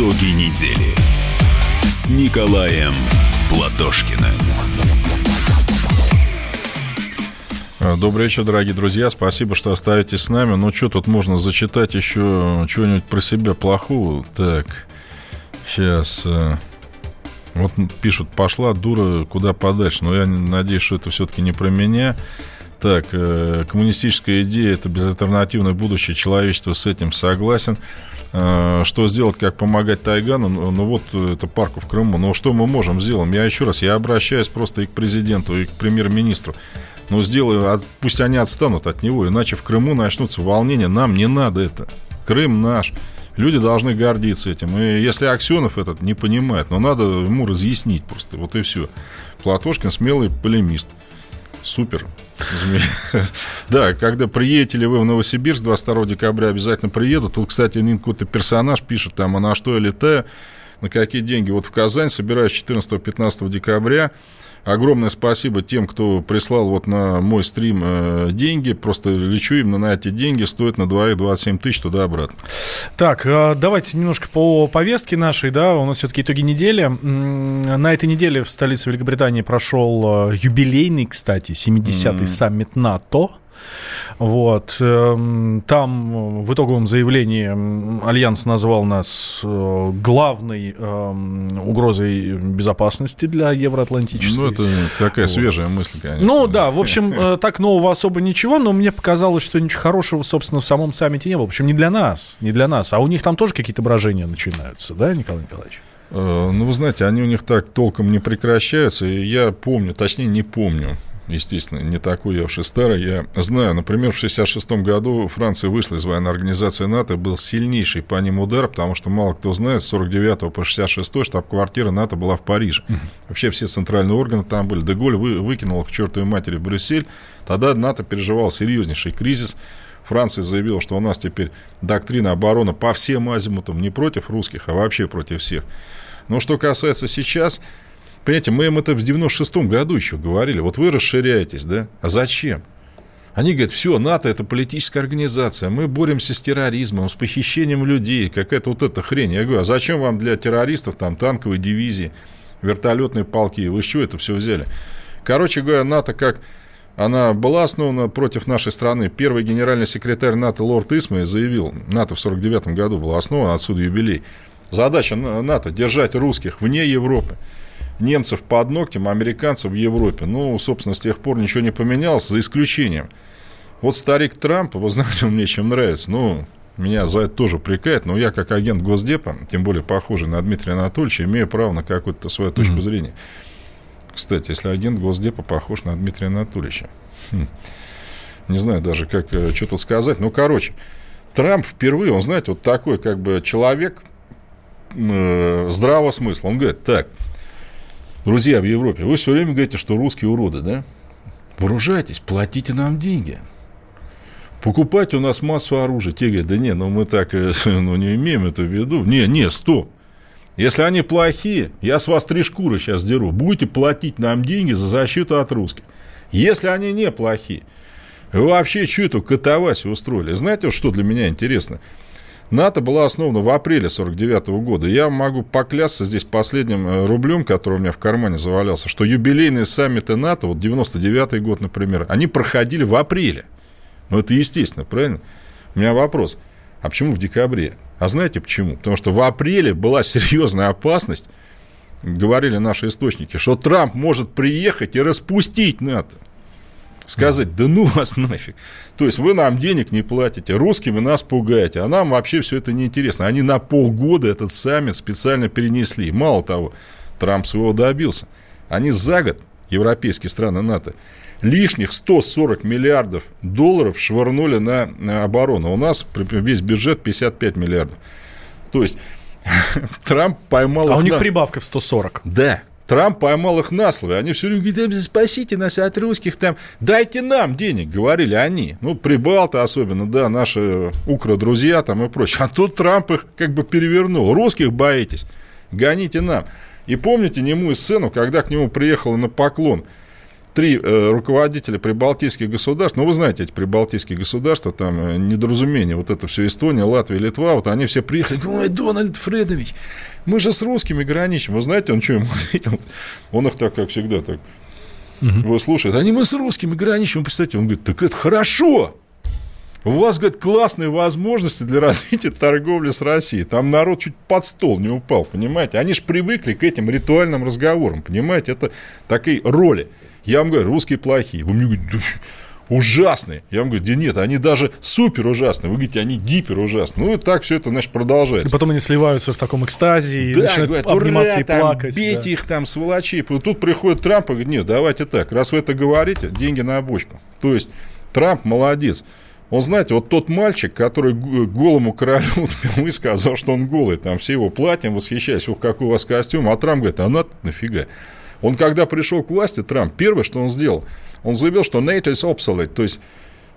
Итоги недели с Николаем Платошкиным. Добрый вечер, дорогие друзья. Спасибо, что остаетесь с нами. Ну, что тут можно зачитать еще чего-нибудь про себя плохого? Так, сейчас... э, Вот пишут, пошла дура куда подальше. Но я надеюсь, что это все-таки не про меня. Так, э, коммунистическая идея – это безальтернативное будущее человечества, с этим согласен. Э, Что сделать, как помогать Тайгану? Ну, ну вот э, это парку в Крыму. Но что мы можем сделать? Я еще раз, я обращаюсь просто и к президенту, и к премьер-министру. Ну, сделаю, от- пусть они отстанут от него, иначе в Крыму начнутся волнения. Нам не надо это. Крым наш. Люди должны гордиться этим. И если Аксенов этот не понимает, но надо ему разъяснить просто. Вот и все. Платошкин смелый полемист. Супер. Да, когда приедете ли вы в Новосибирск 22 декабря, обязательно приеду. Тут, кстати, один какой-то персонаж пишет там, а на что я летаю, на какие деньги. Вот в Казань собираюсь 14-15 декабря. Огромное спасибо тем, кто прислал вот на мой стрим э, деньги. Просто лечу именно на эти деньги. Стоит на двоих 27 тысяч туда-обратно. Так, э, давайте немножко по повестке нашей, да, у нас все-таки итоги недели. На этой неделе в столице Великобритании прошел э, юбилейный, кстати, 70-й саммит НАТО. Вот. эм, Там э, в итоговом заявлении Альянс назвал нас э, главной эм, угрозой безопасности для евроатлантической. Ну, это такая Вот. свежая мысль, конечно. Ну да, в общем, э, так нового особо ничего, но мне показалось, что ничего хорошего, собственно, в самом саммите не было. Причем не для нас, не для нас. А у них там тоже какие-то брожения начинаются, да, Николай Николаевич? Ну, вы знаете, они у них так толком не прекращаются. И я помню, точнее, не помню. Естественно, не такой я уж и старый. Я знаю, например, в 1966 году Франция вышла из военной организации НАТО. Был сильнейший по ним удар, потому что мало кто знает, с 49 по 66 штаб-квартира НАТО была в Париже. Вообще все центральные органы там были. Деголь вы, выкинул их к чертовой матери в Брюссель. Тогда НАТО переживал серьезнейший кризис. Франция заявила, что у нас теперь доктрина обороны по всем азимутам не против русских, а вообще против всех. Но что касается сейчас, понимаете, мы им это в 96-м году еще говорили. Вот вы расширяетесь, да? А зачем? Они говорят, все, НАТО это политическая организация, мы боремся с терроризмом, с похищением людей, какая-то вот эта хрень. Я говорю, а зачем вам для террористов там танковые дивизии, вертолетные полки, вы что это все взяли? Короче говоря, НАТО как она была основана против нашей страны. Первый генеральный секретарь НАТО лорд Исмей заявил, НАТО в 49 году была основана, отсюда юбилей. Задача На- НАТО – держать русских вне Европы. Немцев под ногтем, американцев в Европе. Ну, собственно, с тех пор ничего не поменялось, за исключением. Вот старик Трамп, вы знаете, он мне чем нравится. Ну, меня за это тоже прикает, но я как агент Госдепа, тем более похожий на Дмитрия Анатольевича, имею право на какую-то свою точку Мгм. зрения. Кстати, если агент Госдепа похож на Дмитрия Анатольевича. Хм. Не знаю даже, как, э, что тут сказать. Ну, короче, Трамп впервые, он, знаете, вот такой как бы человек э, здравого смысла. Он говорит, так, друзья в Европе, вы все время говорите, что русские уроды, да? Вооружайтесь, платите нам деньги. Покупайте у нас массу оружия. Те говорят, да не, ну мы так э, ну, не имеем это в виду. Не, не, стоп. Если они плохие, я с вас три шкуры сейчас деру. Будете платить нам деньги за защиту от русских. Если они не плохие, вы вообще что эту катавасию устроили? Знаете, что для меня интересно? НАТО была основана в апреле 49 года. Я могу поклясться здесь последним э, рублем, который у меня в кармане завалялся, что юбилейные саммиты НАТО, вот 99 год, например, они проходили в апреле. Ну, это естественно, правильно? У меня вопрос. А почему в декабре? А знаете почему? Потому что в апреле была серьезная опасность, говорили наши источники, что Трамп может приехать и распустить НАТО. Сказать, да ну вас нафиг. То есть вы нам денег не платите, русскими нас пугаете, а нам вообще все это неинтересно. Они на полгода этот саммит специально перенесли. Мало того, Трамп своего добился. Они за год, европейские страны НАТО, лишних 140 миллиардов долларов швырнули на, оборону. У нас весь бюджет 55 миллиардов. То есть Трамп поймал А у их них на- прибавка в 140. да. Трамп поймал их на слове. Они все время говорят, «Да спасите нас от русских там. Дайте нам денег, говорили они. Ну, прибалты особенно, да, наши укро-друзья там и прочее. А тут Трамп их как бы перевернул. Русских боитесь, гоните нам. И помните немую сцену, когда к нему приехала на поклон три э, руководителя прибалтийских государств, ну, вы знаете, эти прибалтийские государства, там э, недоразумение, вот это все Эстония, Латвия, Литва, вот они все приехали, говорят, ой, Дональд Фредович, мы же с русскими граничим. Вы знаете, он что ему ответил? Он их так, как всегда, так угу. выслушает. Они мы с русскими граничим, представьте, он говорит, так это хорошо, у вас, говорит, классные возможности для развития торговли с Россией. Там народ чуть под стол не упал, понимаете? Они же привыкли к этим ритуальным разговорам, понимаете? Это такие роли. Я вам говорю, русские плохие. Вы мне говорите, ужасные. Я вам говорю, да нет, они даже супер ужасные. Вы говорите, они гипер ужасные. Ну и так все это, значит, продолжается. И потом они сливаются в таком экстазе и да, начинают говорят, обниматься ура, и там, плакать. Бейте да. их там, сволочи. Тут приходит Трамп и говорит, нет, давайте так, раз вы это говорите, деньги на бочку. То есть Трамп молодец. Он, знаете, вот тот мальчик, который голому королю и сказал, что он голый, там все его платьем восхищаясь, ух, какой у вас костюм, а Трамп говорит, а на нафига? Он, когда пришел к власти, Трамп, первое, что он сделал, он заявил, что NATO is obsolete, то есть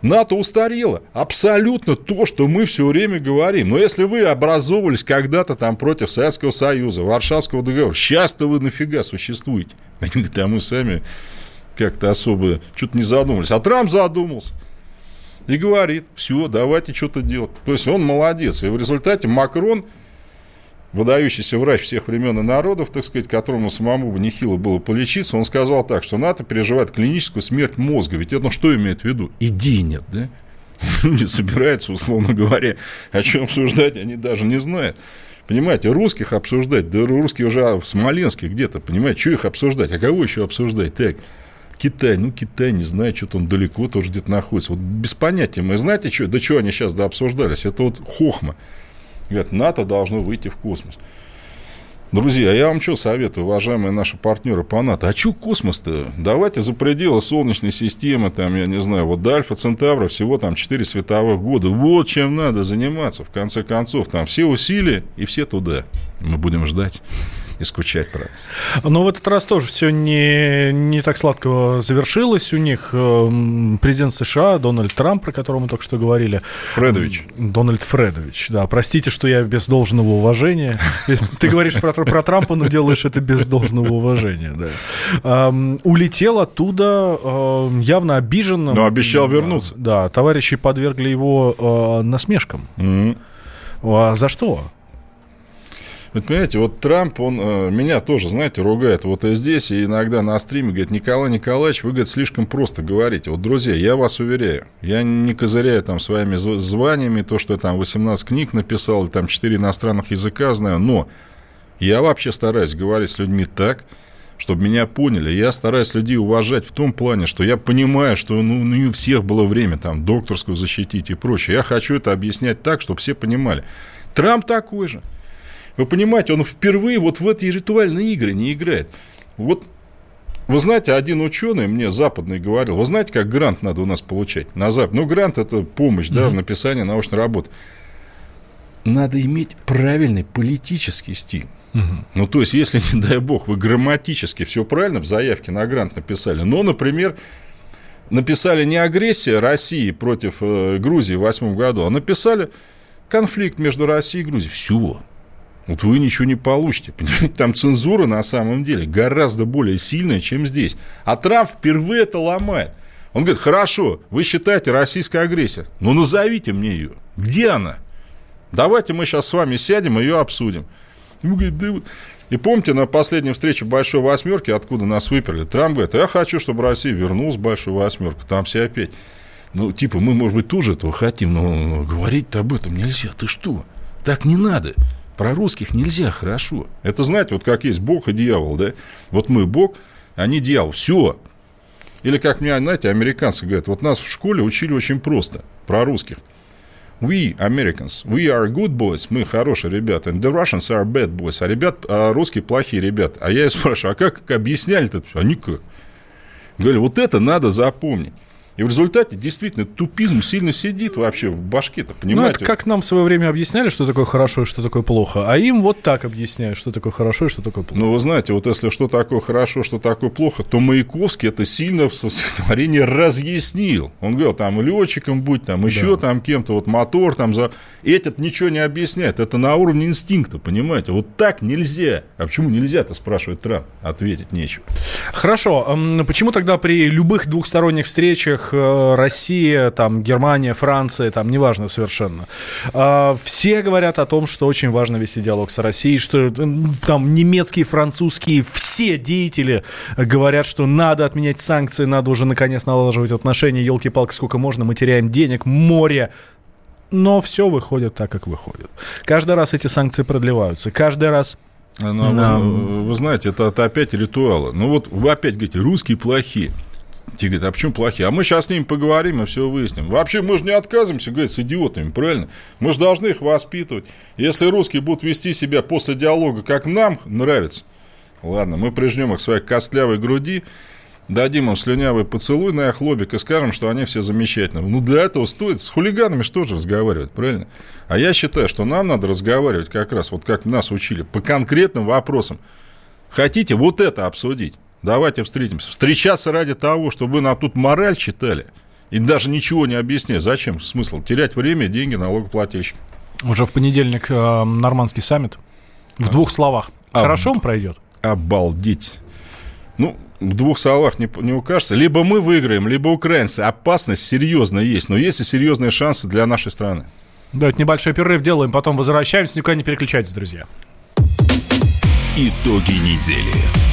НАТО устарело. Абсолютно то, что мы все время говорим. Но если вы образовывались когда-то там против Советского Союза, Варшавского договора, сейчас-то вы нафига существуете? Они говорят, а мы сами как-то особо что-то не задумались. А Трамп задумался и говорит, все, давайте что-то делать. То есть он молодец. И в результате Макрон, выдающийся врач всех времен и народов, так сказать, которому самому бы нехило было полечиться, он сказал так, что НАТО переживает клиническую смерть мозга. Ведь это ну, что имеет в виду? Идей нет, да? Люди собираются, условно говоря, о чем обсуждать, они даже не знают. Понимаете, русских обсуждать, да русские уже в Смоленске где-то, понимаете, что их обсуждать, а кого еще обсуждать? Так, Китай, ну, Китай, не знаю, что-то он далеко тоже где-то находится. Вот без понятия мы, знаете, что, до чего они сейчас да обсуждались? Это вот хохма. Говорят, НАТО должно выйти в космос. Друзья, я вам что советую, уважаемые наши партнеры по НАТО? А что космос-то? Давайте за пределы Солнечной системы, там, я не знаю, вот до Альфа Центавра всего там 4 световых года. Вот чем надо заниматься, в конце концов. Там все усилия и все туда. Мы будем ждать и скучать, правда. Но в этот раз тоже все не, не так сладко завершилось. У них эм, президент США Дональд Трамп, про которого мы только что говорили. Фредович. Дональд Фредович, да. Простите, что я без должного уважения. Ты говоришь про, про Трампа, но делаешь это без должного уважения, да. Улетел оттуда явно обиженным. Но обещал вернуться. Да, товарищи подвергли его э, насмешкам. А за что? Вы понимаете, вот Трамп, он э, меня тоже, знаете, ругает вот и здесь, и иногда на стриме говорит, Николай Николаевич, вы, говорит, слишком просто говорите. Вот, друзья, я вас уверяю, я не козыряю там своими званиями, то, что я там 18 книг написал, там 4 иностранных языка знаю, но я вообще стараюсь говорить с людьми так, чтобы меня поняли. Я стараюсь людей уважать в том плане, что я понимаю, что ну, не у всех было время там докторскую защитить и прочее. Я хочу это объяснять так, чтобы все понимали. Трамп такой же. Вы понимаете, он впервые вот в эти ритуальные игры не играет. Вот вы знаете, один ученый мне западный говорил, вы знаете, как грант надо у нас получать на Запад? Ну, грант – это помощь да, в написании научной работы. Надо иметь правильный политический стиль. Угу. Ну, то есть, если, не дай бог, вы грамматически все правильно в заявке на грант написали, но, например, написали не агрессия России против э, Грузии в восьмом году, а написали конфликт между Россией и Грузией. Все. Вот вы ничего не получите. Понимаете? Там цензура на самом деле гораздо более сильная, чем здесь. А Трамп впервые это ломает. Он говорит, хорошо, вы считаете российская агрессия. Ну, назовите мне ее. Где она? Давайте мы сейчас с вами сядем и ее обсудим. И, говорит, да и помните, на последней встрече Большой Восьмерки, откуда нас выперли, Трамп говорит, я хочу, чтобы Россия вернулась в Большую Восьмерку. Там все опять. Ну, типа, мы, может быть, тоже этого хотим, но говорить-то об этом нельзя. Ты что? Так не надо. Про русских нельзя хорошо. Это, знаете, вот как есть Бог и дьявол, да? Вот мы Бог, они дьявол. Все. Или, как мне, знаете, американцы говорят, вот нас в школе учили очень просто про русских. We, Americans, we are good boys, мы хорошие ребята, and the Russians are bad boys, а ребят, а русские плохие ребята. А я их спрашиваю, а как, как объясняли это? А никак. Говорю, вот это надо запомнить. И в результате действительно тупизм сильно сидит вообще в башке-то, понимаете? Ну, это как нам в свое время объясняли, что такое хорошо и что такое плохо, а им вот так объясняют, что такое хорошо и что такое плохо. Ну, вы знаете, вот если что такое хорошо, что такое плохо, то Маяковский это сильно в стихотворении разъяснил. Он говорил, там летчиком будь, там еще да. там кем-то, вот мотор там за... Этот ничего не объясняет, это на уровне инстинкта, понимаете? Вот так нельзя. А почему нельзя-то, спрашивает Трамп? Ответить нечего. Хорошо, почему тогда при любых двухсторонних встречах которых э, Россия, там, Германия, Франция, там, неважно совершенно. А, все говорят о том, что очень важно вести диалог с Россией, что там немецкие, французские, все деятели говорят, что надо отменять санкции, надо уже наконец налаживать отношения, елки-палки, сколько можно, мы теряем денег, море, но все выходит так, как выходит. Каждый раз эти санкции продлеваются, каждый раз ну, да. вы, вы знаете, это, это опять ритуалы. Ну вот вы опять говорите, русские плохие. Те говорят, а почему плохие? А мы сейчас с ними поговорим и все выясним. Вообще, мы же не отказываемся говорить с идиотами, правильно? Мы же должны их воспитывать. Если русские будут вести себя после диалога, как нам нравится, ладно, мы прижмем их к своей костлявой груди, дадим им слюнявый поцелуй на их лобик и скажем, что они все замечательные. Ну, для этого стоит с хулиганами что же разговаривать, правильно? А я считаю, что нам надо разговаривать как раз, вот как нас учили, по конкретным вопросам. Хотите вот это обсудить? Давайте встретимся. Встречаться ради того, чтобы вы нам тут мораль читали и даже ничего не объяснять. Зачем? Смысл? Терять время, деньги налогоплательщик. Уже в понедельник э, нормандский саммит. В а. двух словах. Об... Хорошо он пройдет? Обалдеть. Ну, в двух словах не, не укажется. Либо мы выиграем, либо украинцы. Опасность серьезная есть. Но есть и серьезные шансы для нашей страны. Давайте небольшой перерыв делаем, потом возвращаемся. Никуда не переключайтесь, друзья. Итоги недели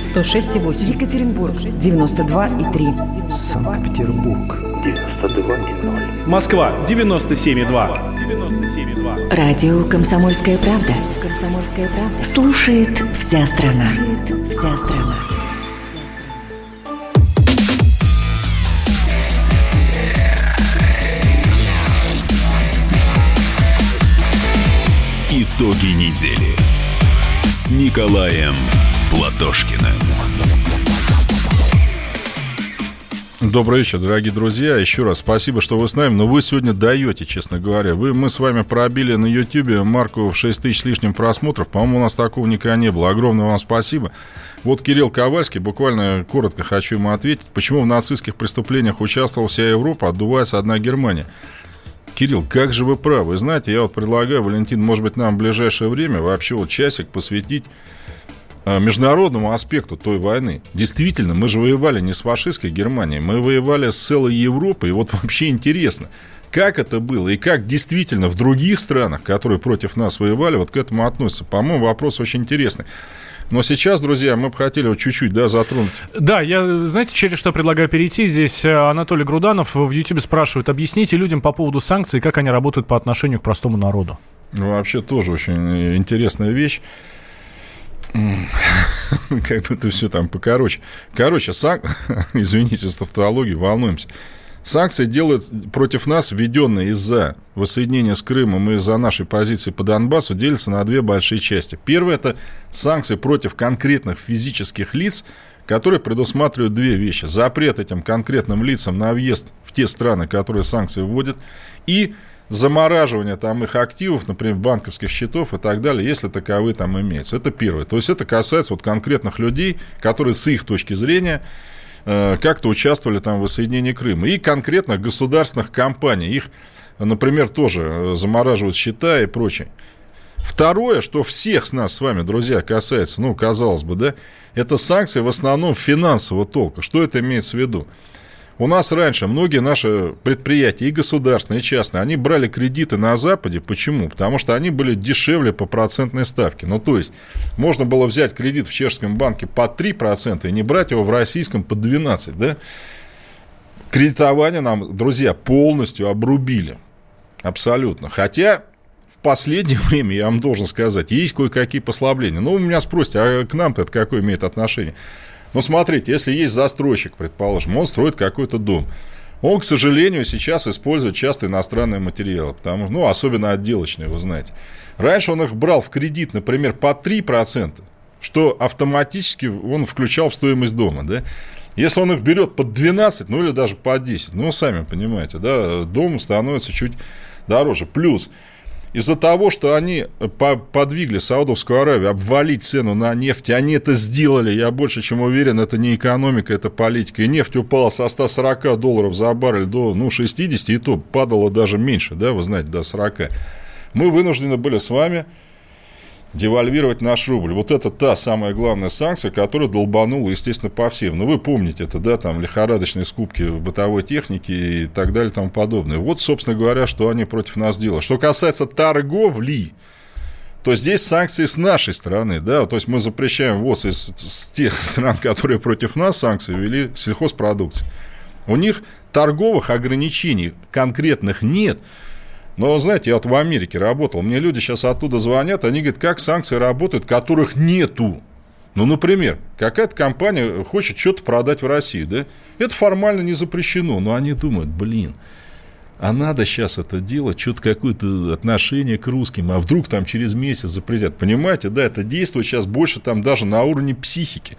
106,8. Екатеринбург, 92,3. Санкт-Петербург, 92,0. Москва, 97,2. 97,2. Радио «Комсомольская правда». «Комсомольская правда». Слушает вся страна. Слушает вся страна. Итоги недели с Николаем Платошкиным. Добрый вечер, дорогие друзья. Еще раз спасибо, что вы с нами. Но вы сегодня даете, честно говоря. Вы, мы с вами пробили на YouTube марку в 6 тысяч с лишним просмотров. По-моему, у нас такого никогда не было. Огромное вам спасибо. Вот Кирилл Ковальский, буквально коротко хочу ему ответить. Почему в нацистских преступлениях участвовала вся Европа, отдувается одна Германия? Кирилл, как же вы правы. Знаете, я вот предлагаю, Валентин, может быть, нам в ближайшее время вообще вот часик посвятить международному аспекту той войны. Действительно, мы же воевали не с фашистской Германией, мы воевали с целой Европой. И вот вообще интересно, как это было и как действительно в других странах, которые против нас воевали, вот к этому относятся. По-моему, вопрос очень интересный. Но сейчас, друзья, мы бы хотели вот чуть-чуть да, затронуть. Да, я, знаете, через что предлагаю перейти? Здесь э, Анатолий Груданов в YouTube спрашивает, объясните людям по поводу санкций, как они работают по отношению к простому народу. Ну, вообще тоже очень интересная вещь. Как бы это все там покороче. Короче, сан... извините за тавтологию, волнуемся. Санкции делают против нас, введенные из-за воссоединения с Крымом и из-за нашей позиции по Донбассу, делятся на две большие части. Первое – это санкции против конкретных физических лиц, которые предусматривают две вещи. Запрет этим конкретным лицам на въезд в те страны, которые санкции вводят, и замораживания там их активов, например, банковских счетов и так далее, если таковые там имеются. Это первое. То есть это касается вот конкретных людей, которые с их точки зрения э, как-то участвовали там в воссоединении Крыма. И конкретно государственных компаний. Их, например, тоже э, замораживают счета и прочее. Второе, что всех с нас с вами, друзья, касается, ну, казалось бы, да, это санкции в основном финансового толка. Что это имеется в виду? У нас раньше многие наши предприятия, и государственные, и частные, они брали кредиты на Западе. Почему? Потому что они были дешевле по процентной ставке. Ну, то есть, можно было взять кредит в чешском банке по 3% и не брать его в российском по 12%, да? Кредитование нам, друзья, полностью обрубили. Абсолютно. Хотя последнее время, я вам должен сказать, есть кое-какие послабления. Ну, у меня спросите, а к нам-то это какое имеет отношение? Ну, смотрите, если есть застройщик, предположим, он строит какой-то дом. Он, к сожалению, сейчас использует часто иностранные материалы, потому, ну, особенно отделочные, вы знаете. Раньше он их брал в кредит, например, по 3%, что автоматически он включал в стоимость дома, да? Если он их берет под 12, ну или даже по 10, ну, сами понимаете, да, дом становится чуть дороже. Плюс из-за того, что они подвигли Саудовскую Аравию обвалить цену на нефть, они это сделали, я больше чем уверен, это не экономика, это политика. И нефть упала со 140 долларов за баррель до ну, 60, и то падала даже меньше, да, вы знаете, до 40. Мы вынуждены были с вами девальвировать наш рубль. Вот это та самая главная санкция, которая долбанула, естественно, по всем. Ну, вы помните это, да, там лихорадочные скупки бытовой техники и так далее и тому подобное. Вот, собственно говоря, что они против нас делают. Что касается торговли, то здесь санкции с нашей стороны, да, то есть мы запрещаем ввоз из, из тех стран, которые против нас санкции ввели сельхозпродукции. У них торговых ограничений конкретных нет, но, знаете, я вот в Америке работал, мне люди сейчас оттуда звонят, они говорят, как санкции работают, которых нету. Ну, например, какая-то компания хочет что-то продать в России, да? Это формально не запрещено, но они думают, блин, а надо сейчас это делать, что-то какое-то отношение к русским, а вдруг там через месяц запретят. Понимаете, да, это действует сейчас больше там даже на уровне психики.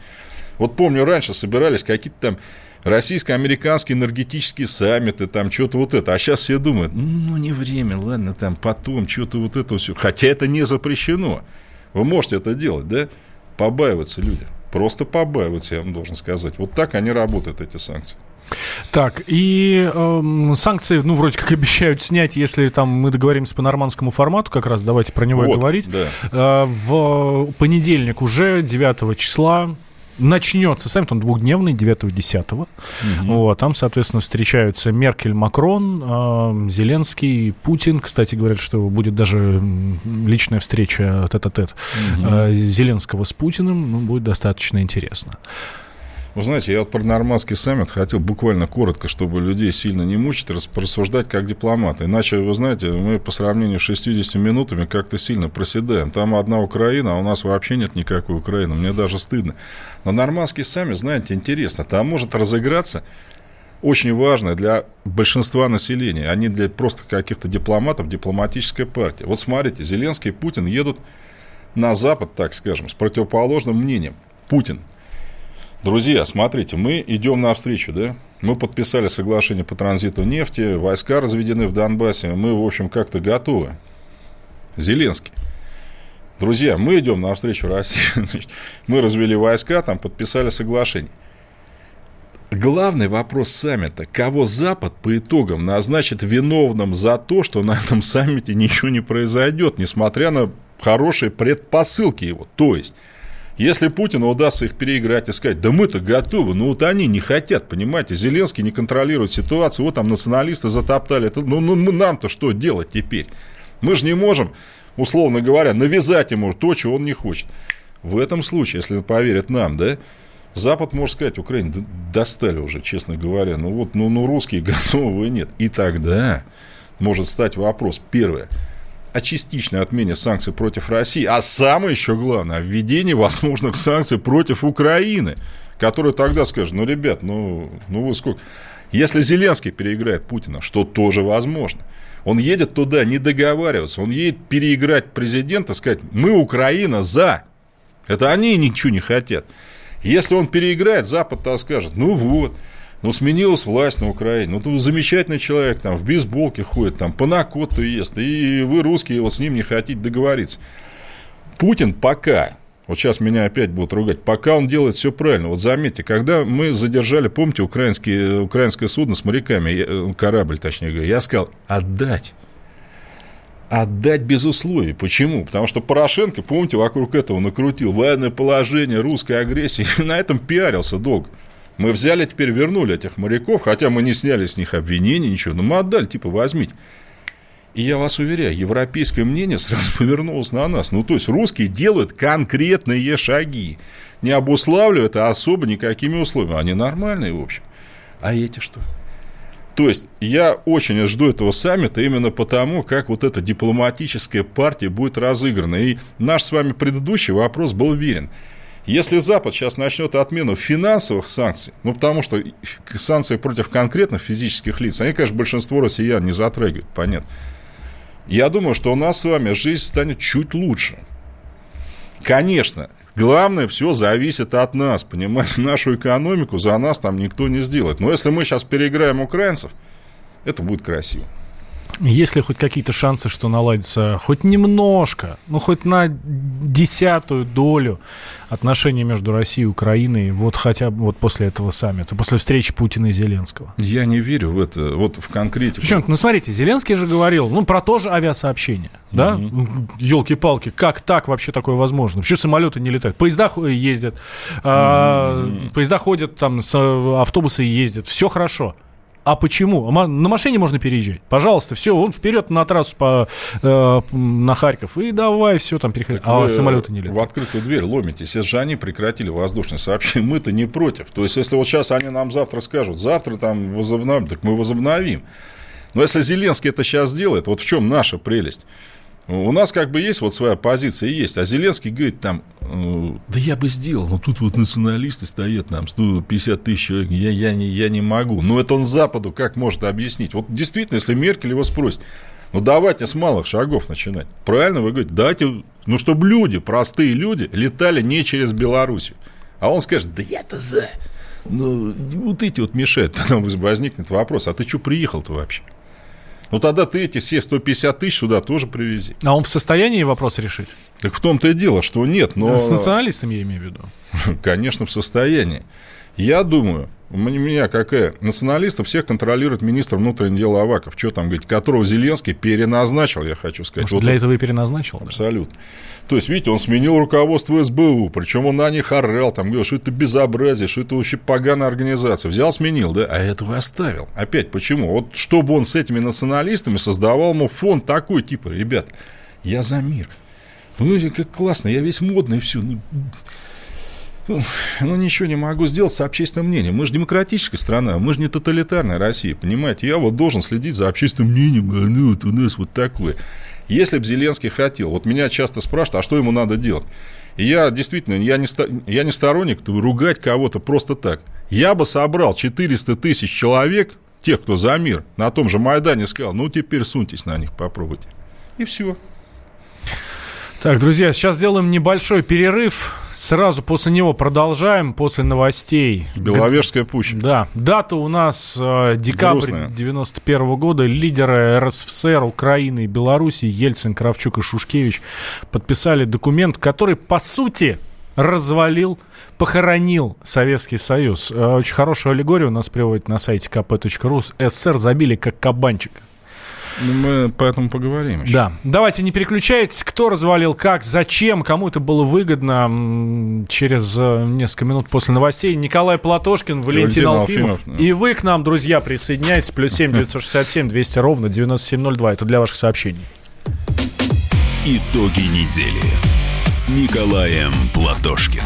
Вот помню, раньше собирались какие-то там российско-американские энергетические саммиты, там что-то вот это. А сейчас все думают, ну, не время, ладно, там потом, что-то вот это все. Хотя это не запрещено. Вы можете это делать, да? Побаиваются люди. Просто побаиваются, я вам должен сказать. Вот так они работают, эти санкции. Так, и э, санкции, ну, вроде как обещают снять, если там мы договоримся по нормандскому формату, как раз давайте про него вот, и говорить. Да. Э, в понедельник уже, 9 числа, начнется саммит, он двухдневный, 9-10. Угу. Вот, там, соответственно, встречаются Меркель, Макрон, э, Зеленский, Путин. Кстати, говорят, что будет даже личная встреча тет-а-тет угу. э, Зеленского с Путиным. Ну, будет достаточно интересно. Вы знаете, я вот про нормандский саммит хотел буквально коротко, чтобы людей сильно не мучить, рассуждать как дипломаты. Иначе, вы знаете, мы по сравнению с 60 минутами как-то сильно проседаем. Там одна Украина, а у нас вообще нет никакой Украины. Мне даже стыдно. Но нормандский саммит, знаете, интересно. Там может разыграться очень важное для большинства населения, а не для просто каких-то дипломатов, дипломатическая партия. Вот смотрите, Зеленский и Путин едут на Запад, так скажем, с противоположным мнением. Путин – Друзья, смотрите, мы идем навстречу, да? Мы подписали соглашение по транзиту нефти, войска разведены в Донбассе, мы, в общем, как-то готовы. Зеленский. Друзья, мы идем навстречу России. мы развели войска, там подписали соглашение. Главный вопрос саммита. Кого Запад по итогам назначит виновным за то, что на этом саммите ничего не произойдет, несмотря на хорошие предпосылки его. То есть, если Путину удастся их переиграть и сказать, да мы-то готовы, но вот они не хотят, понимаете, Зеленский не контролирует ситуацию, вот там националисты затоптали, это, ну, ну нам-то что делать теперь? Мы же не можем, условно говоря, навязать ему то, чего он не хочет. В этом случае, если поверят нам, да, Запад может сказать, Украина, достали уже, честно говоря, ну вот, ну, ну русские готовы, нет. И тогда может стать вопрос, первое – о частичной отмене санкций против России, а самое еще главное, о введении возможных санкций против Украины, которые тогда скажут, ну, ребят, ну, ну вы сколько... Если Зеленский переиграет Путина, что тоже возможно, он едет туда не договариваться, он едет переиграть президента, сказать, мы Украина за. Это они ничего не хотят. Если он переиграет, Запад то скажет, ну вот, ну, сменилась власть на Украине. Ну, тут замечательный человек, там, в бейсболке ходит, там, по накоту ест. И вы, русские, вот с ним не хотите договориться. Путин пока, вот сейчас меня опять будут ругать, пока он делает все правильно. Вот заметьте, когда мы задержали, помните, украинские, украинское судно с моряками, э, корабль, точнее говоря, я сказал, отдать. Отдать без условий. Почему? Потому что Порошенко, помните, вокруг этого накрутил военное положение русской агрессии на этом пиарился долго. Мы взяли, теперь вернули этих моряков, хотя мы не сняли с них обвинений, ничего, но мы отдали, типа, возьмите. И я вас уверяю, европейское мнение сразу повернулось на нас. Ну, то есть, русские делают конкретные шаги, не обуславливают а особо никакими условиями. Они нормальные, в общем. А эти что? То есть я очень жду этого саммита именно потому, как вот эта дипломатическая партия будет разыграна. И наш с вами предыдущий вопрос был верен. Если Запад сейчас начнет отмену финансовых санкций, ну, потому что санкции против конкретных физических лиц, они, конечно, большинство россиян не затрагивают, понятно. Я думаю, что у нас с вами жизнь станет чуть лучше. Конечно, Главное, все зависит от нас, понимаете, нашу экономику за нас там никто не сделает. Но если мы сейчас переиграем украинцев, это будет красиво. Есть ли хоть какие-то шансы, что наладится хоть немножко, ну хоть на десятую долю отношений между Россией и Украиной, вот хотя бы вот после этого саммита, после встречи Путина и Зеленского? Я не верю в это, вот в конкретику. Почему? Ну, смотрите, Зеленский же говорил, ну, про то же авиасообщение, да? Елки-палки, как так вообще такое возможно? Почему самолеты не летают? Поезда ездят, а, поезда ходят, там, автобусы ездят, все хорошо. А почему? На машине можно переезжать. Пожалуйста, все, он вперед на трассу по, э, на Харьков. И давай все там переходить. А самолеты не летают. В открытую дверь ломитесь. Если же они прекратили воздушное сообщение, мы-то не против. То есть, если вот сейчас они нам завтра скажут, завтра там возобновим, так мы возобновим. Но если Зеленский это сейчас сделает, вот в чем наша прелесть? У нас как бы есть вот своя позиция, есть. А Зеленский говорит там, «Э, да я бы сделал, но тут вот националисты стоят там, 150 тысяч человек, я, я, не, я не могу. Но это он Западу как может объяснить? Вот действительно, если Меркель его спросит, ну давайте с малых шагов начинать. Правильно вы говорите, давайте, ну чтобы люди, простые люди, летали не через Белоруссию. А он скажет, да я-то за. Ну, вот эти вот мешают. Тогда возникнет вопрос, а ты что приехал-то вообще? Ну, тогда ты эти все 150 тысяч сюда тоже привези. А он в состоянии вопрос решить? Так в том-то и дело, что нет, но... С националистами я имею в виду. Конечно, в состоянии. Я думаю, у меня какая? Националистов всех контролирует министр внутренних дел Аваков. Что там говорить? Которого Зеленский переназначил, я хочу сказать. Может, вот для он... этого и переназначил? Абсолютно. Да? То есть, видите, он сменил руководство СБУ, причем он на них орал, там говорил, что это безобразие, что это вообще поганая организация. Взял, сменил, да, а этого оставил. Опять, почему? Вот чтобы он с этими националистами создавал ему фонд такой, типа, ребят, я за мир. Ну, как классно, я весь модный, все. Ну, ну, ничего не могу сделать с общественным мнением. Мы же демократическая страна, мы же не тоталитарная Россия, понимаете? Я вот должен следить за общественным мнением, а ну вот у нас вот такое. Если бы Зеленский хотел, вот меня часто спрашивают, а что ему надо делать? И я действительно, я не, я не сторонник ругать кого-то просто так. Я бы собрал 400 тысяч человек, тех, кто за мир, на том же Майдане сказал, ну теперь суньтесь на них, попробуйте. И все. Так, друзья, сейчас сделаем небольшой перерыв. Сразу после него продолжаем, после новостей. Беловежская пуща. Да. Дата у нас э, декабрь Грустная. 91 года. Лидеры РСФСР, Украины и Беларуси Ельцин, Кравчук и Шушкевич подписали документ, который, по сути, развалил, похоронил Советский Союз. Э, очень хорошую аллегорию у нас приводит на сайте kp.ru. СССР забили как кабанчик. Ну, мы поэтому поговорим еще. Да. Давайте не переключайтесь. Кто развалил, как, зачем, кому это было выгодно. Через э, несколько минут после новостей Николай Платошкин, Валентин, Валентин Алфимов. Алфимов да. И вы к нам, друзья, присоединяйтесь. Плюс семь девятьсот шестьдесят семь двести ровно девяносто семь ноль два. Это для ваших сообщений. Итоги недели с Николаем Платошкиным.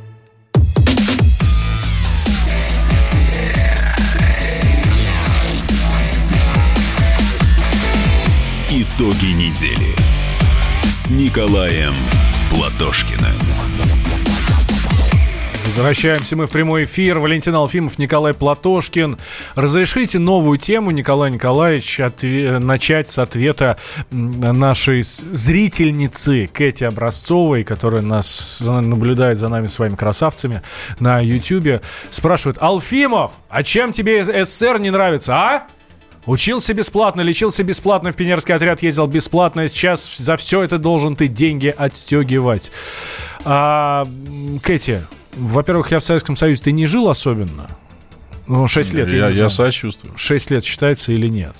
Итоги недели с Николаем Платошкиным. Возвращаемся мы в прямой эфир. Валентин Алфимов, Николай Платошкин. Разрешите новую тему, Николай Николаевич, отве- начать с ответа нашей зрительницы Кэти Образцовой, которая нас наблюдает за нами своими красавцами на Ютьюбе. Спрашивает, Алфимов, а чем тебе СССР не нравится, а? Учился бесплатно, лечился бесплатно, в пионерский отряд ездил бесплатно, и сейчас за все это должен ты деньги отстегивать. А, Кэти, во-первых, я в Советском Союзе ты не жил особенно. Ну, 6 лет. Я, я знаю. сочувствую. 6 лет считается или нет.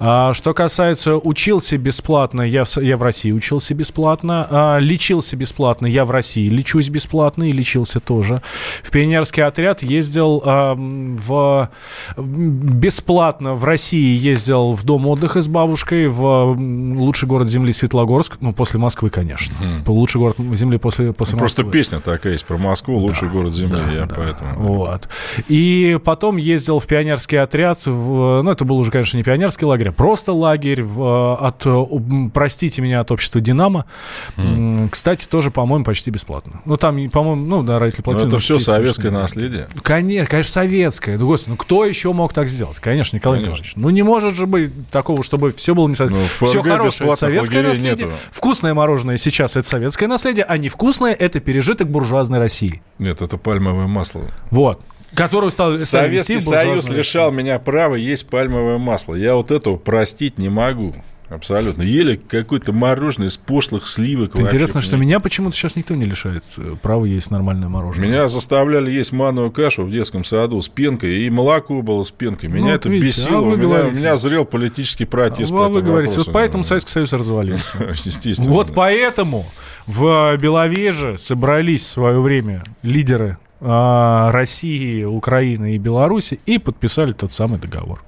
А, что касается учился бесплатно, я, я в России учился бесплатно, а, лечился бесплатно, я в России лечусь бесплатно и лечился тоже. В пионерский отряд ездил а, в, бесплатно в России ездил в дом отдыха с бабушкой, в лучший город земли Светлогорск, ну, после Москвы, конечно. Лучший город земли после, после Просто Москвы. песня такая есть про Москву, лучший город земли, да, я да. поэтому... Вот. И потом ездил в пионерский отряд. В, ну, это был уже, конечно, не пионерский лагерь, а просто лагерь в, от, э, простите меня, от общества «Динамо». М, Кстати, тоже, по-моему, почти бесплатно. Ну, там, по-моему, ну, да, родители Ну, платили. это но все какие советское наследие. Конечно, конечно, советское. Да, господи, ну кто еще мог так сделать? Конечно, Николай Конечно. Николаевич. Ну, не может же быть такого, чтобы все было не советское. Ну, все хорошее, это советское наследие. нету. Вкусное мороженое сейчас это советское наследие, а невкусное это пережиток буржуазной России. Нет, это пальмовое масло. Вот. Которую стал Советский Союз лишал меня права есть пальмовое масло. Я вот этого простить не могу. Абсолютно. Ели какое-то мороженое из пошлых сливок. Это Интересно, что меня почему-то сейчас никто не лишает э, права есть нормальное мороженое. Меня заставляли есть манную кашу в детском саду с пенкой, и молоко было с пенкой. Меня Ну, это видите, бесило. а у, меня, у меня зрел политический протест. А по вы говорите, вопросу. вот поэтому Советский Союз развалился. Естественно. Вот поэтому в Беловеже собрались в свое время лидеры а, России, Украины и Беларуси и подписали тот самый договор.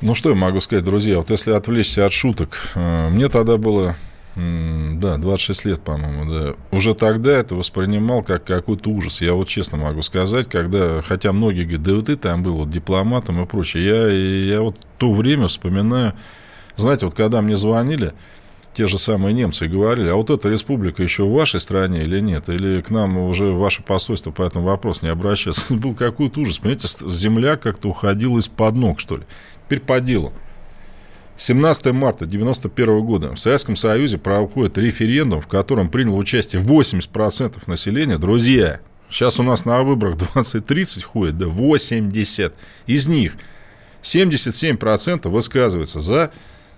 Ну, что я могу сказать, друзья? Вот если отвлечься от шуток, э, мне тогда было, м, да, 26 лет, по-моему, да. Уже тогда это воспринимал как какой-то ужас. Я вот честно могу сказать, когда, хотя многие говорят, да вот ты там был вот дипломатом и прочее, я, я вот то время вспоминаю, знаете, вот когда мне звонили, те же самые немцы говорили, а вот эта республика еще в вашей стране или нет? Или к нам уже ваше посольство по этому вопросу не обращается? Был какой-то ужас, понимаете, земля как-то уходила из-под ног, что ли. Теперь по делу. 17 марта 1991 года в Советском Союзе проходит референдум, в котором приняло участие 80% населения. Друзья, сейчас у нас на выборах 20-30 ходит, да 80. Из них 77% высказывается за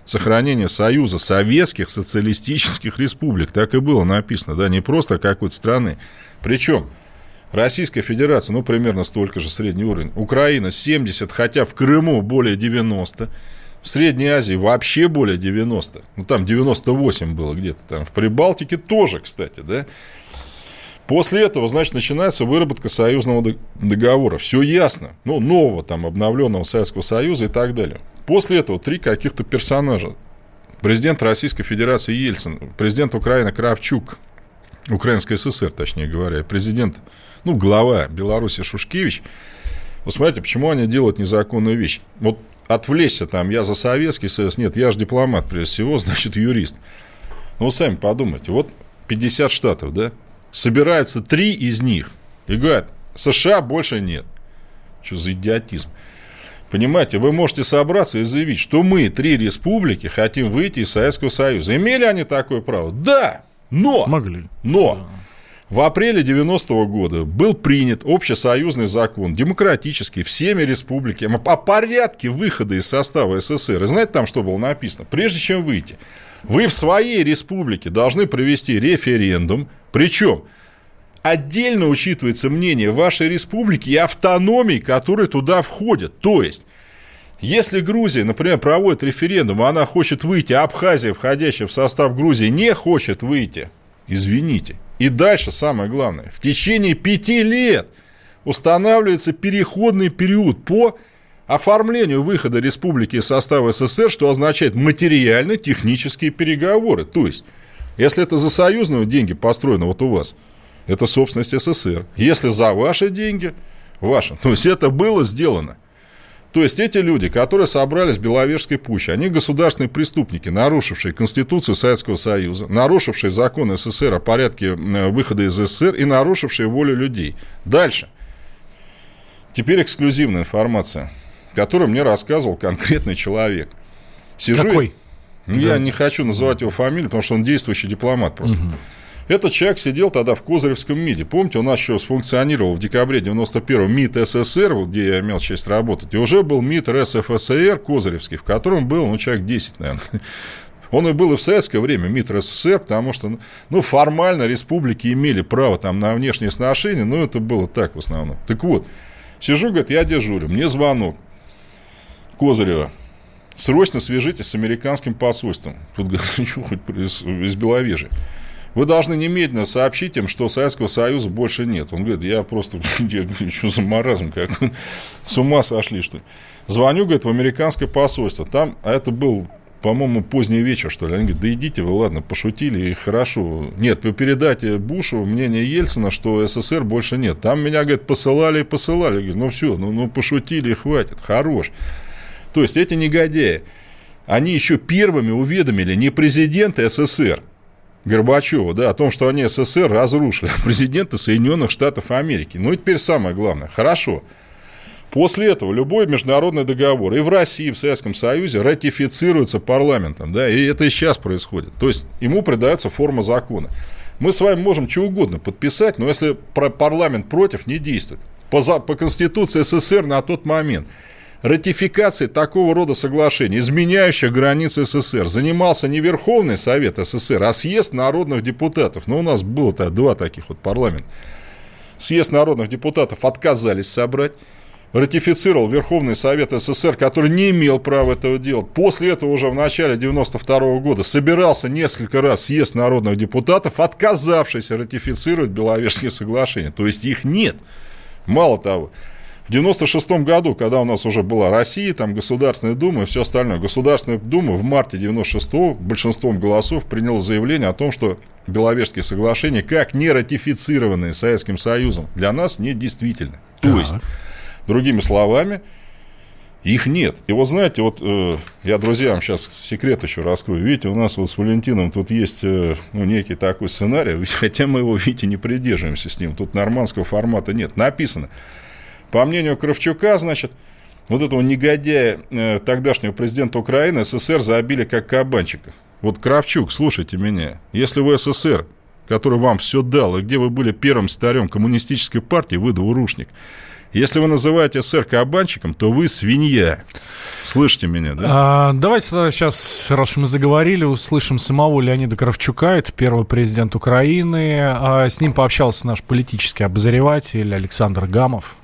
сохранение Союза Советских Социалистических Республик. Так и было написано, да, не просто какой-то страны. Причем Российская Федерация, ну, примерно столько же средний уровень. Украина 70, хотя в Крыму более 90. В Средней Азии вообще более 90. Ну, там 98 было где-то там. В Прибалтике тоже, кстати, да. После этого, значит, начинается выработка союзного дог- договора. Все ясно. Ну, нового там обновленного Советского Союза и так далее. После этого три каких-то персонажа. Президент Российской Федерации Ельцин, президент Украины Кравчук, Украинской ССР, точнее говоря, президент, ну, глава Беларуси Шушкевич. Вот смотрите, почему они делают незаконную вещь? Вот отвлечься там, я за Советский Союз, нет, я же дипломат, прежде всего, значит, юрист. Ну, вы сами подумайте, вот 50 штатов, да, собираются три из них и говорят, США больше нет. Что за идиотизм? Понимаете, вы можете собраться и заявить, что мы, три республики, хотим выйти из Советского Союза. Имели они такое право? Да, но... Могли. Но в апреле 90 года был принят общесоюзный закон, демократический, всеми республиками, о порядке выхода из состава СССР. И знаете, там что было написано? Прежде чем выйти, вы в своей республике должны провести референдум, причем отдельно учитывается мнение вашей республики и автономий, которые туда входят. То есть, если Грузия, например, проводит референдум, она хочет выйти, а Абхазия, входящая в состав Грузии, не хочет выйти, извините. И дальше самое главное. В течение пяти лет устанавливается переходный период по оформлению выхода республики из состава СССР, что означает материально-технические переговоры. То есть, если это за союзные деньги построено вот у вас, это собственность СССР. Если за ваши деньги, ваши. То есть, это было сделано. То есть эти люди, которые собрались в Беловежской пуще, они государственные преступники, нарушившие Конституцию Советского Союза, нарушившие законы СССР о порядке э, выхода из СССР и нарушившие волю людей. Дальше. Теперь эксклюзивная информация, которую мне рассказывал конкретный человек. Сижу Какой? Я, я не хочу называть его фамилию, потому что он действующий дипломат просто. Этот человек сидел тогда в Козыревском МИДе. Помните, у нас еще сфункционировал в декабре 91-го МИД СССР, где я имел честь работать, и уже был МИД РСФСР Козыревский, в котором был, ну, человек 10, наверное. Он и был и в советское время МИД РСФСР, потому что, ну, формально республики имели право там на внешние сношения, но это было так в основном. Так вот, Сижу, говорит, я дежурю, мне звонок. Козырева. Срочно свяжитесь с американским посольством. Тут, что хоть из, из Беловежья. Вы должны немедленно сообщить им, что Советского Союза больше нет. Он говорит, я просто, я что за маразм, как с ума сошли, что ли. Звоню, говорит, в американское посольство. Там, а это был по-моему, поздний вечер, что ли. Они говорят, да идите вы, ладно, пошутили, и хорошо. Нет, вы передайте Бушу мнение Ельцина, что СССР больше нет. Там меня, говорит, посылали и посылали. Я говорю, ну все, ну, ну пошутили хватит, хорош. То есть эти негодяи, они еще первыми уведомили не президента СССР, Горбачева, да, о том, что они СССР разрушили, а президента Соединенных Штатов Америки. Ну и теперь самое главное. Хорошо. После этого любой международный договор и в России, и в Советском Союзе ратифицируется парламентом. Да, и это и сейчас происходит. То есть ему придается форма закона. Мы с вами можем что угодно подписать, но если парламент против, не действует. По, по Конституции СССР на тот момент ратификацией такого рода соглашений, изменяющих границы СССР, занимался не Верховный Совет СССР, а съезд народных депутатов. Но у нас было-то два таких вот парламента. Съезд народных депутатов отказались собрать ратифицировал Верховный Совет СССР, который не имел права этого делать. После этого уже в начале 92 года собирался несколько раз съезд народных депутатов, отказавшийся ратифицировать Беловежские соглашения. То есть их нет. Мало того, в 96 году, когда у нас уже была Россия, там Государственная Дума и все остальное, Государственная Дума в марте 96 большинством голосов приняла заявление о том, что Беловежские соглашения, как не ратифицированные Советским Союзом, для нас не действительны. То есть Другими словами, их нет. И вот знаете, вот э, я друзьям сейчас секрет еще раскрою. Видите, у нас вот с Валентином тут есть э, ну, некий такой сценарий, хотя мы его, видите, не придерживаемся с ним. Тут нормандского формата нет. Написано. По мнению Кравчука, значит, вот этого негодяя, э, тогдашнего президента Украины, СССР забили как кабанчика. Вот Кравчук, слушайте меня. Если вы СССР, который вам все дал, и где вы были первым старем коммунистической партии, вы двурушник – если вы называете СССР кабанчиком, то вы свинья. Слышите меня, да? А, давайте сейчас, раз мы заговорили, услышим самого Леонида Кравчука, это первый президент Украины. А с ним пообщался наш политический обозреватель Александр Гамов.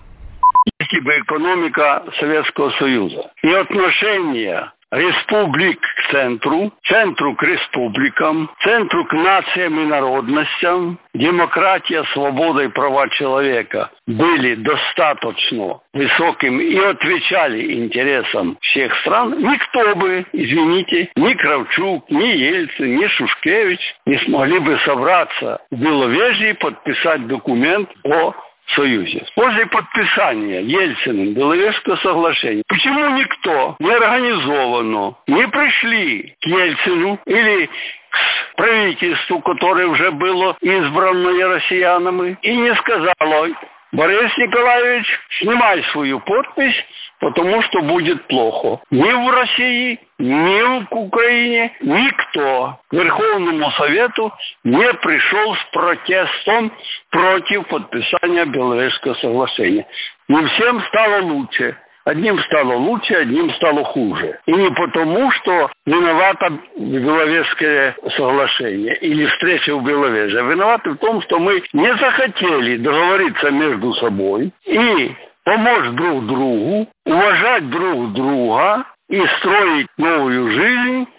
Бы экономика Советского Союза. И отношения республик к центру, центру к республикам, центру к нациям и народностям, демократия, свобода и права человека были достаточно высоким и отвечали интересам всех стран, никто бы, извините, ни Кравчук, ни Ельцин, ни Шушкевич не смогли бы собраться в Беловежье и подписать документ о Союзе. После подписания Ельциным Беловежского соглашения, почему никто не организованно не пришли к Ельцину или к правительству, которое уже было избрано россиянами, и не сказало, Борис Николаевич, снимай свою подпись, потому что будет плохо. Ни в России, ни в Украине никто к Верховному Совету не пришел с протестом против подписания Беловежского соглашения. Не всем стало лучше. Одним стало лучше, одним стало хуже. И не потому, что виновато Беловежское соглашение или встреча в Беловеже, виноваты в том, что мы не захотели договориться между собой и помочь друг другу, уважать друг друга и строить новую жизнь,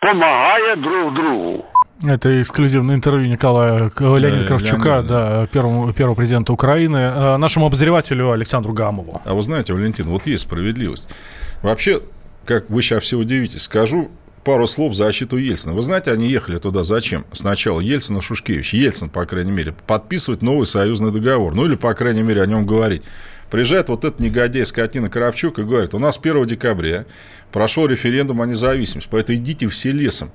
помогая друг другу. Это эксклюзивное интервью Николая Леонида да, Кравчука, Леонид. да, первому, первого президента Украины, э, нашему обозревателю Александру Гамову. А вы знаете, Валентин, вот есть справедливость. Вообще, как вы сейчас все удивитесь, скажу пару слов в защиту Ельцина. Вы знаете, они ехали туда зачем? Сначала Ельцин и Шушкевич. Ельцин, по крайней мере, подписывать новый союзный договор. Ну, или, по крайней мере, о нем говорить. Приезжает вот этот негодяй скотина Кравчук и говорит, у нас 1 декабря прошел референдум о независимости, поэтому идите все лесом.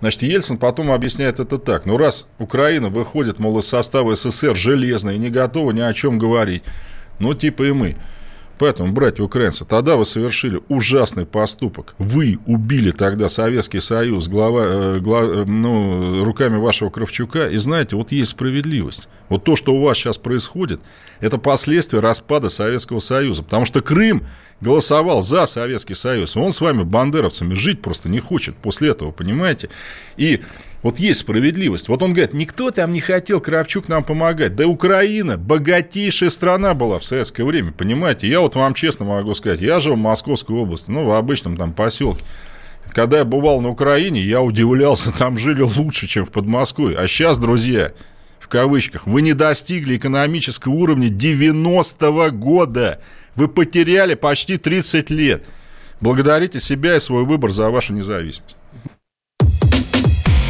Значит, Ельцин потом объясняет это так. Ну, раз Украина выходит, мол, из состава СССР железно и не готова ни о чем говорить, ну, типа и мы. Поэтому, братья украинцы, тогда вы совершили ужасный поступок. Вы убили тогда Советский Союз глава, э, глава, э, ну, руками вашего Кравчука. И знаете, вот есть справедливость. Вот то, что у вас сейчас происходит, это последствия распада Советского Союза. Потому что Крым голосовал за Советский Союз. Он с вами, бандеровцами, жить просто не хочет после этого, понимаете? И Вот есть справедливость. Вот он говорит, никто там не хотел Кравчук нам помогать. Да Украина богатейшая страна была в советское время, понимаете? Я вот вам честно могу сказать, я жил в Московской области, ну, в обычном там поселке. Когда я бывал на Украине, я удивлялся, там жили лучше, чем в Подмосковье. А сейчас, друзья, в кавычках, вы не достигли экономического уровня 90-го года. Вы потеряли почти 30 лет. Благодарите себя и свой выбор за вашу независимость.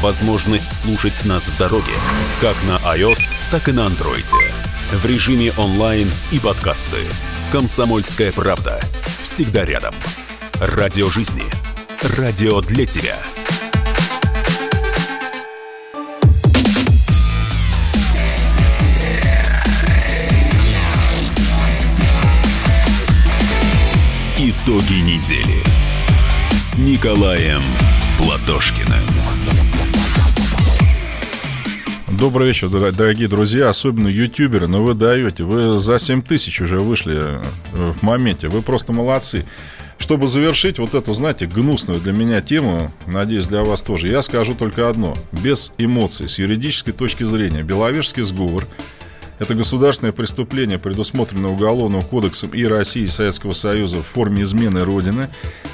возможность слушать нас в дороге, как на iOS, так и на Android. В режиме онлайн и подкасты. «Комсомольская правда». Всегда рядом. Радио жизни. Радио для тебя. Итоги недели с Николаем Платошкиным. Добрый вечер, дорогие друзья, особенно ютуберы, но вы даете, вы за 7 тысяч уже вышли э, в моменте, вы просто молодцы. Чтобы завершить вот эту, знаете, гнусную для меня тему, надеюсь, для вас тоже, я скажу только одно. Без эмоций, с юридической точки зрения, Беловежский сговор – это государственное преступление, предусмотрено Уголовным кодексом и России, и Советского Союза в форме измены Родины.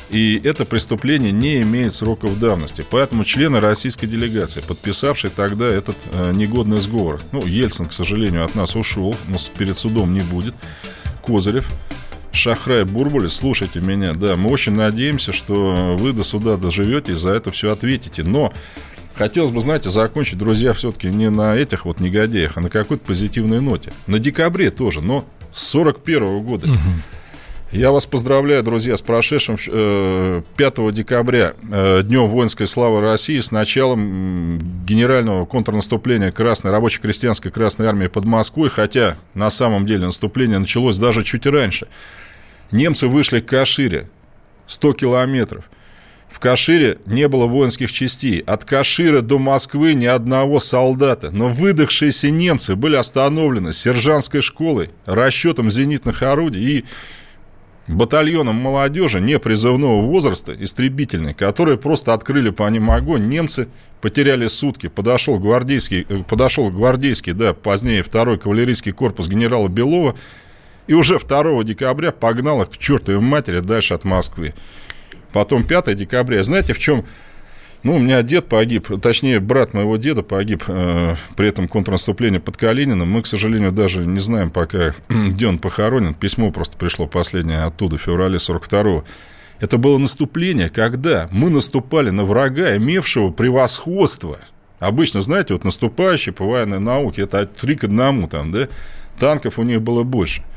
И это преступление не имеет сроков давности. Поэтому члены российской делегации, подписавшие тогда этот э, негодный сговор, ну, Ельцин, к сожалению, от нас ушел, но перед судом не будет, Козырев, Шахрай Бурбуль, слушайте меня, да, мы очень надеемся, что вы до суда доживете и за это все ответите. Но Хотелось бы, знаете, закончить, друзья, все-таки не на этих вот негодяях, а на какой-то позитивной ноте. На декабре тоже, но с 41 года. Угу. Я вас поздравляю, друзья, с прошедшим э, 5 декабря, э, Днем воинской славы России, с началом генерального контрнаступления Красной рабоче-крестьянской Красной Армии под Москвой, хотя на самом деле наступление началось даже чуть раньше. Немцы вышли к Кашире, 100 километров – в Кашире не было воинских частей. От Кашира до Москвы ни одного солдата. Но выдохшиеся немцы были остановлены сержантской школой, расчетом зенитных орудий и батальоном молодежи непризывного возраста, истребительной, которые просто открыли по ним огонь. Немцы потеряли сутки. Подошел гвардейский, э, подошел гвардейский, да, позднее второй кавалерийский корпус генерала Белова. И уже 2 декабря погнал их к чертовой матери дальше от Москвы потом 5 декабря. Знаете, в чем... Ну, у меня дед погиб, точнее, брат моего деда погиб э, при этом контрнаступлении под Калининым. Мы, к сожалению, даже не знаем пока, где он похоронен. Письмо просто пришло последнее оттуда, в феврале 42-го. Это было наступление, когда мы наступали на врага, имевшего превосходство. Обычно, знаете, вот наступающие по военной науке, это 3 к 1, там, да? Танков у них было больше –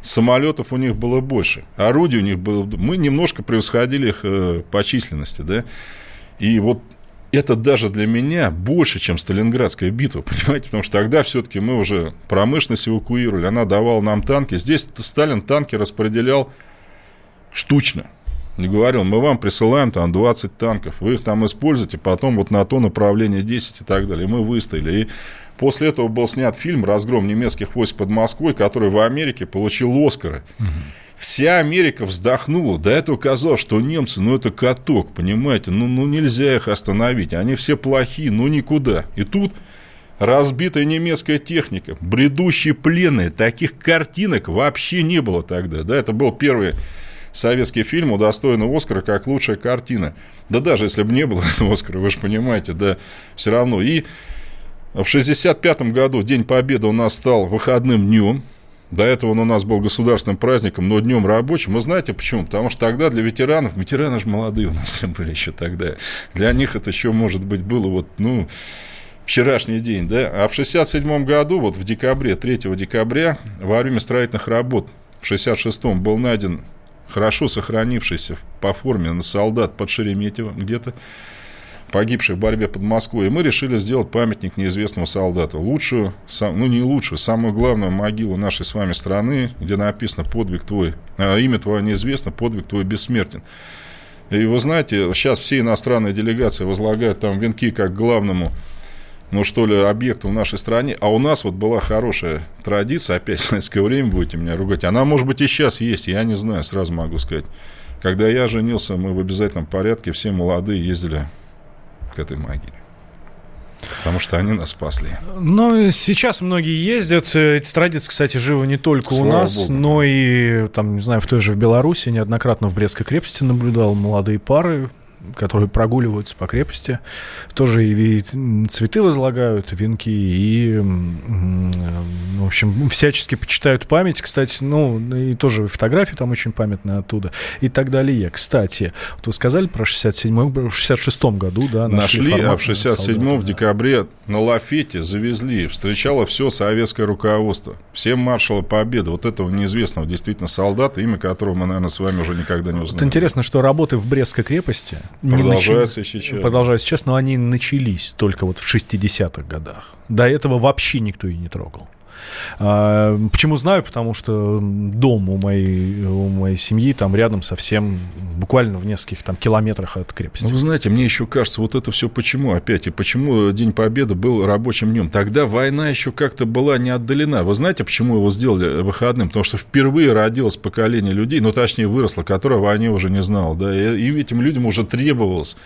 самолетов у них было больше, орудий у них было... Мы немножко превосходили их э, по численности, да, и вот это даже для меня больше, чем Сталинградская битва, понимаете, потому что тогда все-таки мы уже промышленность эвакуировали, она давала нам танки. Здесь Сталин танки распределял штучно. Не говорил, мы вам присылаем там 20 танков, вы их там используете, потом вот на то направление 10 и так далее. И мы выстояли. И После этого был снят фильм «Разгром немецких войск под Москвой», который в Америке получил Оскара. Угу. Вся Америка вздохнула. До этого казалось, что немцы, ну, это каток, понимаете? Ну, ну, нельзя их остановить. Они все плохие, ну, никуда. И тут разбитая немецкая техника, бредущие пленные. Таких картинок вообще не было тогда. Да, это был первый советский фильм, удостоенный Оскара как лучшая картина. Да даже если бы не было Оскара, вы же понимаете, да, все равно. И в 1965 году День Победы у нас стал выходным днем. До этого он у нас был государственным праздником, но днем рабочим. Вы знаете почему? Потому что тогда для ветеранов, ветераны же молодые у нас были еще тогда, для них это еще, может быть, было вот, ну, вчерашний день, да? А в 1967 году, вот в декабре, 3 декабря, во время строительных работ в 1966-м был найден хорошо сохранившийся по форме на солдат под Шереметьево где-то погибший в борьбе под Москвой. И мы решили сделать памятник неизвестному солдату. Лучшую, ну не лучшую, самую главную могилу нашей с вами страны, где написано «Подвиг твой», а имя твое неизвестно, подвиг твой бессмертен. И вы знаете, сейчас все иностранные делегации возлагают там венки как главному ну что ли, объекту в нашей стране. А у нас вот была хорошая традиция, опять в советское время будете меня ругать. Она, может быть, и сейчас есть, я не знаю, сразу могу сказать. Когда я женился, мы в обязательном порядке, все молодые ездили к этой могиле. Потому что они нас спасли. Ну, сейчас многие ездят. Эти традиции, кстати, живы не только Слава у нас, Богу. но и, там, не знаю, в той же в Беларуси. Неоднократно в Брестской крепости наблюдал молодые пары, которые прогуливаются по крепости, тоже и цветы возлагают, венки, и, в общем, всячески почитают память, кстати, ну, и тоже фотографии там очень памятные оттуда, и так далее. Кстати, вот вы сказали про 67 в 66-м году, да, нашли, нашли а в 67-м в декабре на Лафете завезли, встречало все советское руководство, все маршалы Победы, вот этого неизвестного действительно солдата, имя которого мы, наверное, с вами уже никогда не узнаем. Вот интересно, что работы в Брестской крепости Продолжаются сейчас. Продолжаются сейчас, но они начались только вот в 60-х годах. До этого вообще никто и не трогал. А, почему знаю? Потому что дом у моей, у моей семьи там рядом совсем, буквально в нескольких там километрах от крепости. Ну, вы знаете, мне еще кажется, вот это все почему опять, и почему День Победы был рабочим днем. Тогда война еще как-то была не отдалена. Вы знаете, почему его сделали выходным? Потому что впервые родилось поколение людей, ну, точнее, выросло, которое о войне уже не знало, да, и этим людям уже требовалось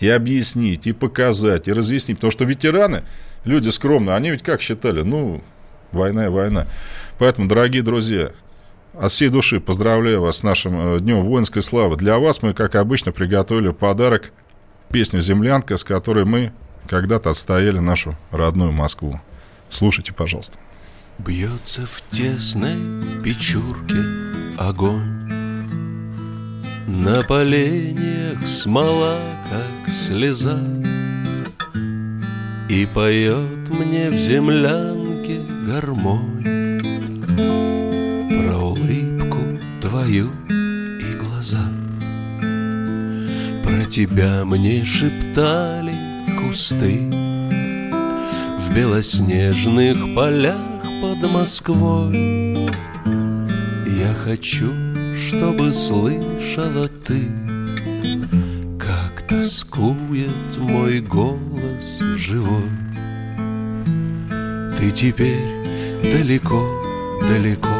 и объяснить, и показать, и разъяснить. Потому что ветераны, люди скромные, они ведь как считали? Ну, Война и война. Поэтому, дорогие друзья, от всей души поздравляю вас с нашим э, Днем воинской славы. Для вас мы, как обычно, приготовили подарок песню «Землянка», с которой мы когда-то отстояли нашу родную Москву. Слушайте, пожалуйста. Бьется в тесной печурке огонь На поленьях смола, как слеза И поет мне в землянке гармонь Про улыбку твою и глаза. Про тебя мне шептали кусты В белоснежных полях под Москвой. Я хочу, чтобы слышала ты тоскует мой голос живой. Ты теперь далеко, далеко.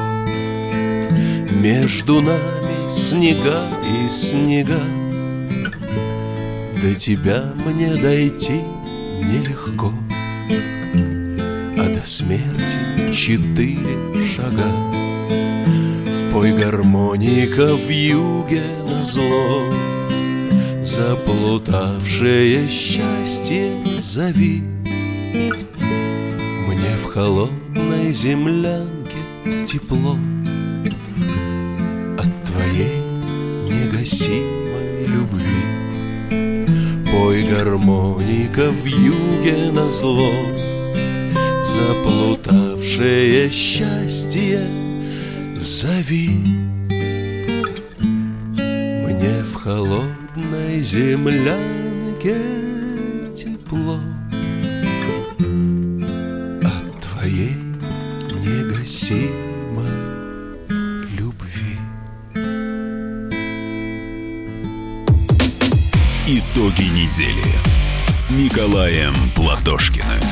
Между нами снега и снега. До тебя мне дойти нелегко. А до смерти четыре шага. Пой гармоника в юге на зло Заплутавшее счастье зови. Холодной землянке тепло. От твоей негасимой любви. Пой гармоника в юге на зло. Заплутавшее счастье зови. Мне в холодной землянке тепло Итоги недели с Николаем Платошкиным.